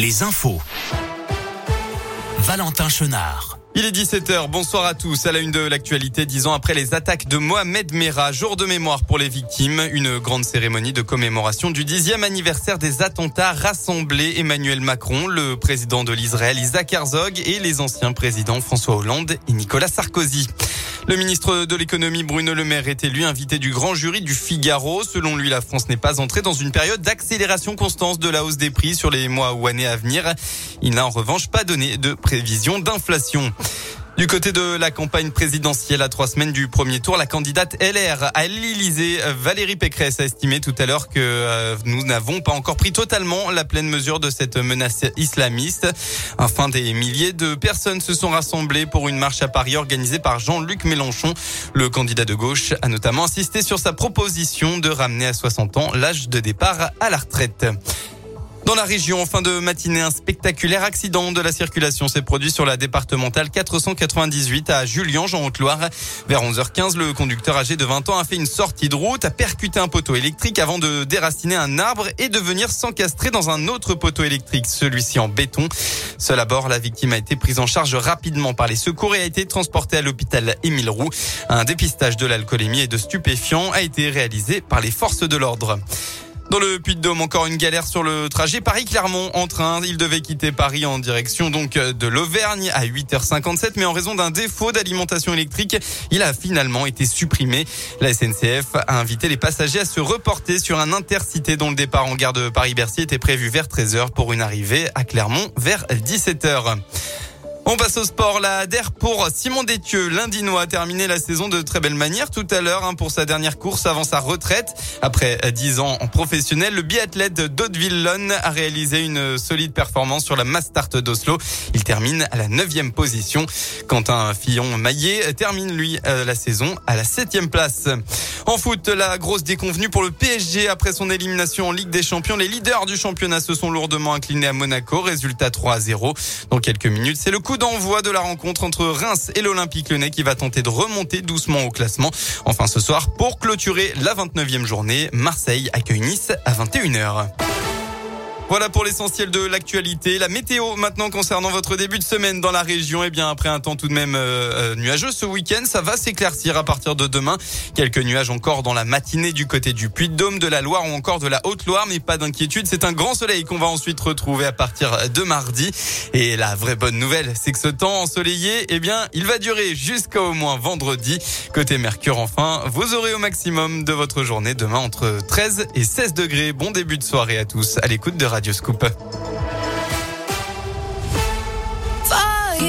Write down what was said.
les infos. Valentin Chenard. Il est 17h, bonsoir à tous. À la une de l'actualité, dix ans après les attaques de Mohamed Merah, jour de mémoire pour les victimes, une grande cérémonie de commémoration du dixième anniversaire des attentats rassemblés Emmanuel Macron, le président de l'Israël Isaac Herzog et les anciens présidents François Hollande et Nicolas Sarkozy. Le ministre de l'économie Bruno Le Maire est élu invité du grand jury du Figaro. Selon lui, la France n'est pas entrée dans une période d'accélération constante de la hausse des prix sur les mois ou années à venir. Il n'a en revanche pas donné de prévision d'inflation. Du côté de la campagne présidentielle à trois semaines du premier tour, la candidate LR à l'Élysée, Valérie Pécresse, a estimé tout à l'heure que euh, nous n'avons pas encore pris totalement la pleine mesure de cette menace islamiste. Enfin, des milliers de personnes se sont rassemblées pour une marche à Paris organisée par Jean-Luc Mélenchon. Le candidat de gauche a notamment insisté sur sa proposition de ramener à 60 ans l'âge de départ à la retraite. Dans la région, en fin de matinée, un spectaculaire accident de la circulation s'est produit sur la départementale 498 à Julian, en Haute-Loire. Vers 11h15, le conducteur âgé de 20 ans a fait une sortie de route, a percuté un poteau électrique avant de déraciner un arbre et de venir s'encastrer dans un autre poteau électrique, celui-ci en béton. Seul à bord, la victime a été prise en charge rapidement par les secours et a été transportée à l'hôpital Émile Roux. Un dépistage de l'alcoolémie et de stupéfiants a été réalisé par les forces de l'ordre. Dans le Puy-de-Dôme, encore une galère sur le trajet Paris-Clermont en train. Il devait quitter Paris en direction donc de l'Auvergne à 8h57, mais en raison d'un défaut d'alimentation électrique, il a finalement été supprimé. La SNCF a invité les passagers à se reporter sur un intercité dont le départ en gare de Paris-Bercy était prévu vers 13h pour une arrivée à Clermont vers 17h. On passe au sport. La DER pour Simon Détieux. L'Indinois a terminé la saison de très belle manière tout à l'heure hein, pour sa dernière course avant sa retraite. Après 10 ans en professionnel, le biathlète d'Hauteville-Lonne a réalisé une solide performance sur la Mastart d'Oslo. Il termine à la 9 position. Quentin Fillon-Maillet termine lui euh, la saison à la 7 place. En foot, la grosse déconvenue pour le PSG après son élimination en Ligue des Champions. Les leaders du championnat se sont lourdement inclinés à Monaco. Résultat 3 à 0. Dans quelques minutes, c'est le coup d'envoi de la rencontre entre Reims et l'Olympique Lyonnais qui va tenter de remonter doucement au classement. Enfin ce soir, pour clôturer la 29e journée, Marseille accueille Nice à 21h. Voilà pour l'essentiel de l'actualité. La météo maintenant concernant votre début de semaine dans la région. Eh bien après un temps tout de même euh, euh, nuageux ce week-end, ça va s'éclaircir à partir de demain. Quelques nuages encore dans la matinée du côté du Puy-de-Dôme, de la Loire ou encore de la Haute-Loire, mais pas d'inquiétude. C'est un grand soleil qu'on va ensuite retrouver à partir de mardi. Et la vraie bonne nouvelle, c'est que ce temps ensoleillé, eh bien, il va durer jusqu'à au moins vendredi. Côté Mercure, enfin, vous aurez au maximum de votre journée demain entre 13 et 16 degrés. Bon début de soirée à tous à l'écoute de Radio Scoop.